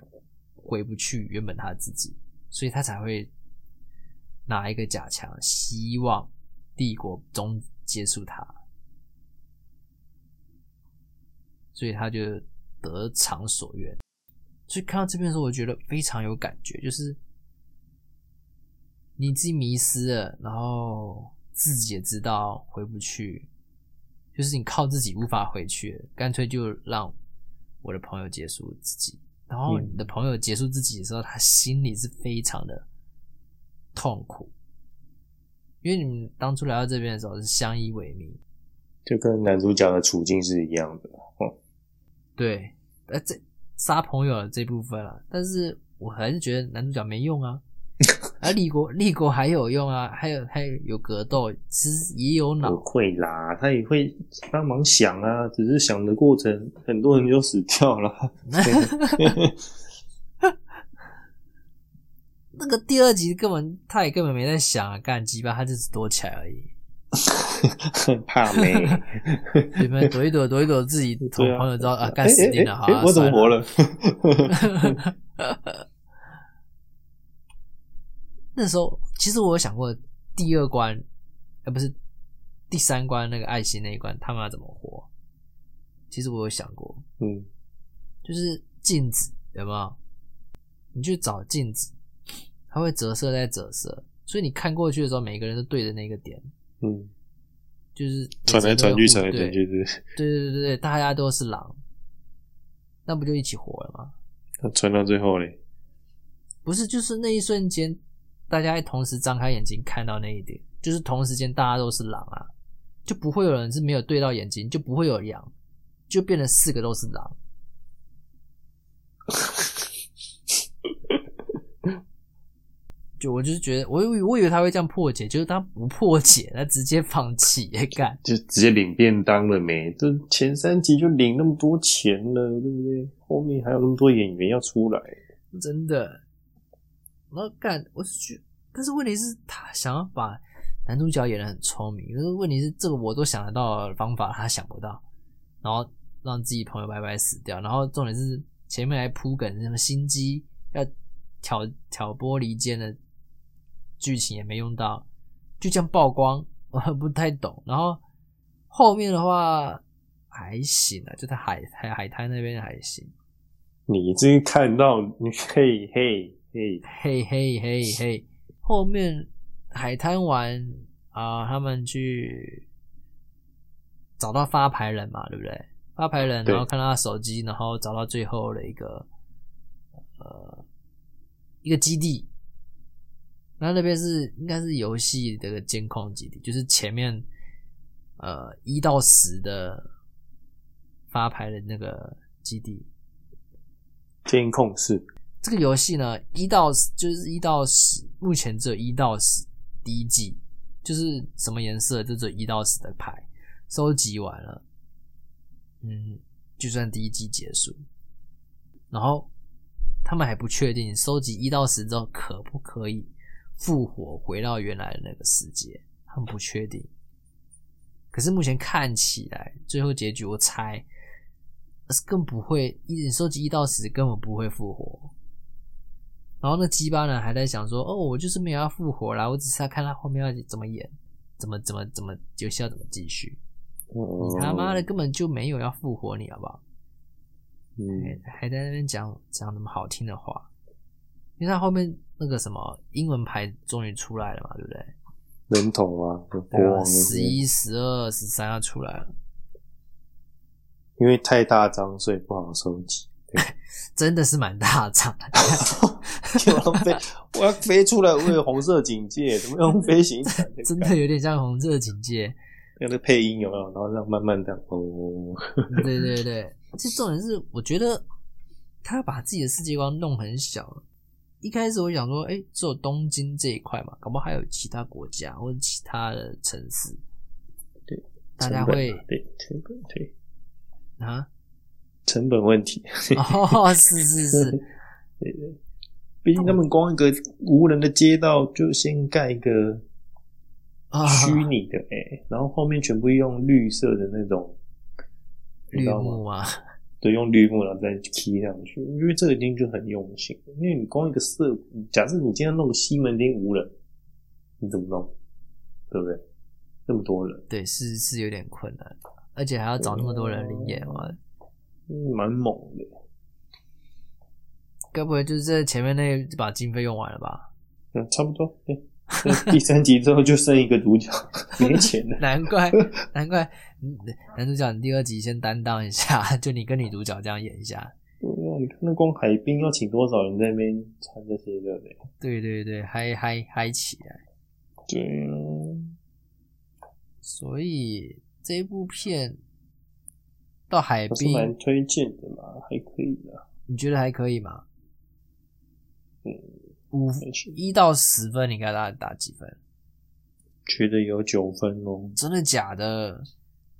回不去原本他自己，所以他才会拿一个假枪，希望帝国终结束他，所以他就得偿所愿。所以看到这边的时候，我觉得非常有感觉，就是你自己迷失了，然后自己也知道回不去，就是你靠自己无法回去，干脆就让我的朋友结束自己。然后嗯你的朋友结束自己的时候，他心里是非常的痛苦，因为你们当初来到这边的时候是相依为命，就跟男主角的处境是一样的。哦，对，呃，这杀朋友的这部分啊，但是我还是觉得男主角没用啊。而立国立国还有用啊，还有还有有格斗，其实也有不脑，会啦，他也会帮忙想啊，只是想的过程，很多人就死掉了。那个第二集根本他也根本没在想啊，干鸡巴他就只躲起来而已，怕没？你们？躲一躲，躲一躲，自己同朋友知道啊，干哎死定了，好啊，哎哎我怎么活了？了？那时候其实我有想过第二关，呃，不是第三关那个爱心那一关，他们要怎么活？其实我有想过，嗯，就是镜子有没有？你去找镜子，它会折射再折射，所以你看过去的时候，每个人都对着那个点，嗯，就是传来传去，传来对传去，对，对对对对，大家都是狼，那不就一起活了吗？那传到最后嘞，不是，就是那一瞬间，大家同时张开眼睛看到那一点，就是同时间大家都是狼啊，就不会有人是没有对到眼睛，就不会有羊，就变成四个都是狼。就我就是觉得，我以为我以为他会这样破解，就是他不破解，他直接放弃，也干。就直接领便当了没？这前三集就领那么多钱了，对不对？后面还有那么多演员要出来，真的。然后干，我是觉但是问题是，他想要把男主角演的很聪明，但是问题是，这个我都想得到的方法，他想不到，然后让自己朋友白白死掉，然后重点是前面还铺梗什么心机要挑挑拨离间的剧情也没用到，就这样曝光，我不太懂。然后后面的话还行啊，就在海海海滩那边还行。你这看到你嘿嘿嘿。嘿嘿嘿嘿，后面海滩玩啊，他们去找到发牌人嘛，对不对？发牌人，然后看到他手机，然后找到最后的一个呃一个基地，然后那边是应该是游戏的监控基地，就是前面呃一到十的发牌的那个基地。监控室这个游戏呢，一到就是一到十，目前只有一到十第一季，就是什么颜色就只有一到十的牌收集完了，嗯，就算第一季结束。然后他们还不确定收集一到十之后可不可以复活回到原来的那个世界，他们不确定。可是目前看起来，最后结局我猜。更不会，一收集一到十根本不会复活。然后那鸡巴呢还在想说：“哦，我就是没有要复活啦，我只是要看他后面要怎么演，怎么怎么怎么游戏要怎么继续。”你他妈的根本就没有要复活你，好不好？嗯，还在那边讲讲那么好听的话，因为他后面那个什么英文牌终于出来了嘛，对不对？人头啊，十一、十二、十三要出来了。因为太大张，所以不好收集。真的是蛮大张，就要飞，我要飞出来，我有红色警戒，怎么用飞行伞？真的有点像红色警戒。那个配音有没有？然后让慢慢的哦。对对对，其实重点是，我觉得他把自己的世界观弄很小。一开始我想说，哎，只有东京这一块嘛，搞不好还有其他国家或者其他的城市。对，大家会对成本对。啊，成本问题哦，是是是，对 对，毕竟他们光一个无人的街道就先盖一个虚拟的哎，然后后面全部用绿色的那种绿幕啊，对，用绿幕然后再贴上去，因为这个已经就很用心，因为你光一个色，假设你今天弄个西门町无人，你怎么弄？对不对？那么多人，对，是是有点困难。而且还要找那么多人领演，哇，蛮猛的。该不会就是在前面那把经费用完了吧？嗯，差不多。第三集之后就剩一个主角，没钱了。难怪，难怪，男主角你第二集先担当一下，就你跟女主角这样演一下。对啊，你看那光海滨要请多少人在那边穿这些，对不对？对对对，嗨嗨嗨起来。对啊。所以。这一部片到海滨蛮推荐的嘛，还可以的。你觉得还可以吗？嗯，五一到十分，你该打打几分？觉得有九分哦。真的假的？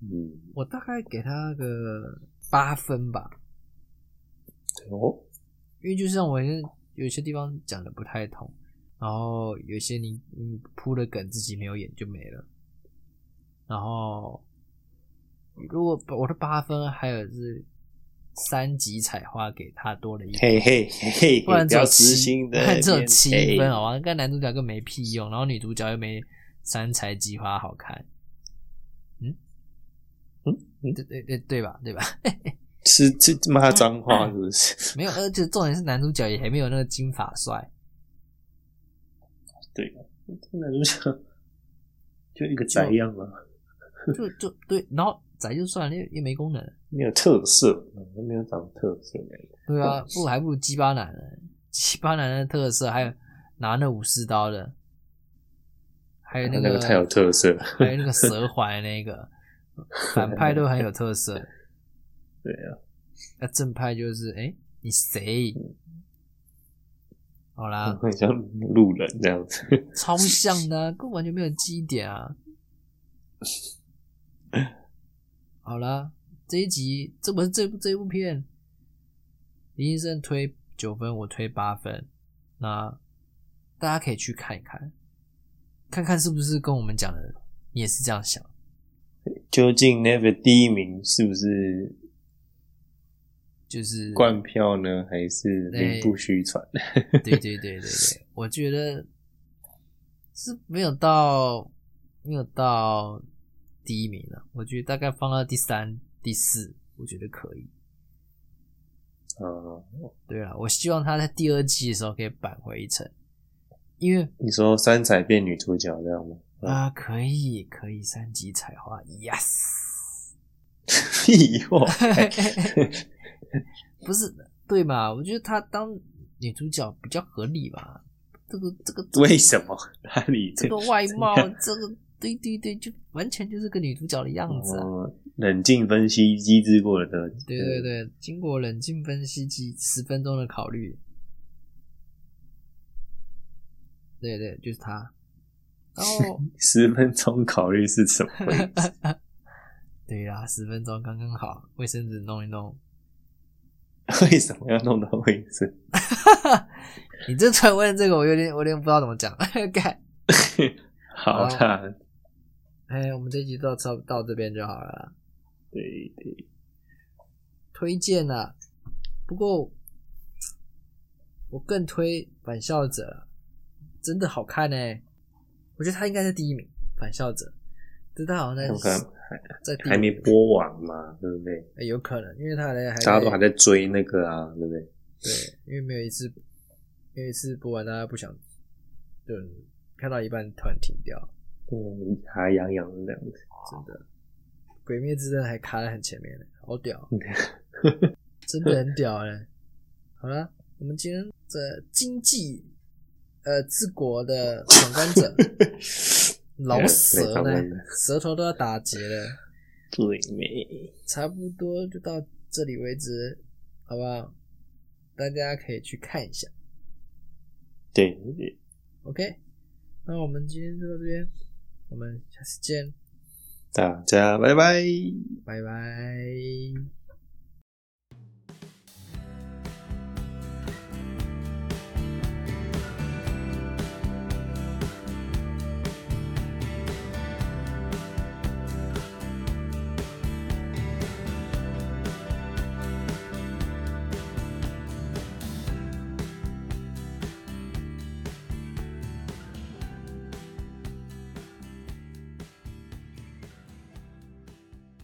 嗯，我大概给他个八分吧。哦，因为就像我有些地方讲的不太通，然后有些你你铺的梗自己没有演就没了，然后。如果我的八分还有是三级彩花给他多了一嘿嘿嘿，不然只有七，不然只有七分好吧？跟男主角更没屁用，然后女主角又没三彩菊花好看，嗯嗯，对对对对吧？对吧？是这骂脏话是不是？没有，而且重点是男主角也还没有那个金发帅。对，男主角就一个宅样嘛，就就对，然后。宅就算了，又又没功能，没有特色，都没有长特色。对啊，不还不如鸡巴男呢？鸡巴男的特色还有拿那武士刀的，还有那个太有特色，还有那个蛇环那个反派都很有特色。对啊，那正派就是哎，你谁？好啦，很像路人这样子，超像的，根本完全没有基点啊。好了，这一集这不是这部这部片，林医生推九分，我推八分，那大家可以去看一看，看看是不是跟我们讲的，你也是这样想？究竟那个第一名是不是就是冠票呢，还是名不虚传？对对对对对，我觉得是没有到没有到第一名了，我觉得大概放到第三、第四，我觉得可以。嗯，对啊，我希望他在第二季的时候可以扳回一城，因为你说三彩变女主角这样吗？啊，可以可以三级彩花，yes，屁话，不是对嘛？我觉得她当女主角比较合理吧。这个这个为什么？哪里这个外貌，这个对对对，就完全就是个女主角的样子啊！冷静分析机制过了的，对对对，经过冷静分析机十分钟的考虑，对对，就是他。然后 十分钟考虑是什么？对呀，十分钟刚刚好，卫生纸弄一弄。为什么要弄到卫生？你这突然问这个，我有点，我有点不知道怎么讲。盖，好的。哎，我们这集到差到这边就好了。对对，推荐啊，不过我更推《反校者》，真的好看呢。我觉得他应该是第一名，《反校者》，但他好像在在还没播完嘛，对不对？有可能，因为他还大家都还在追那个啊，对不对？对，因为没有一次，因为一次播完，大家不想，就看到一半突然停掉，嗯，还痒痒的这样子，真的。鬼灭之刃还卡在很前面呢，好屌，真的很屌嘞。好了，我们今天的经济。呃，治国的闯关者，老蛇呢，舌头都要打结了。对没？差不多就到这里为止，好不好？大家可以去看一下。对，OK，那我们今天就到这边，我们下次见。大家拜拜，拜拜。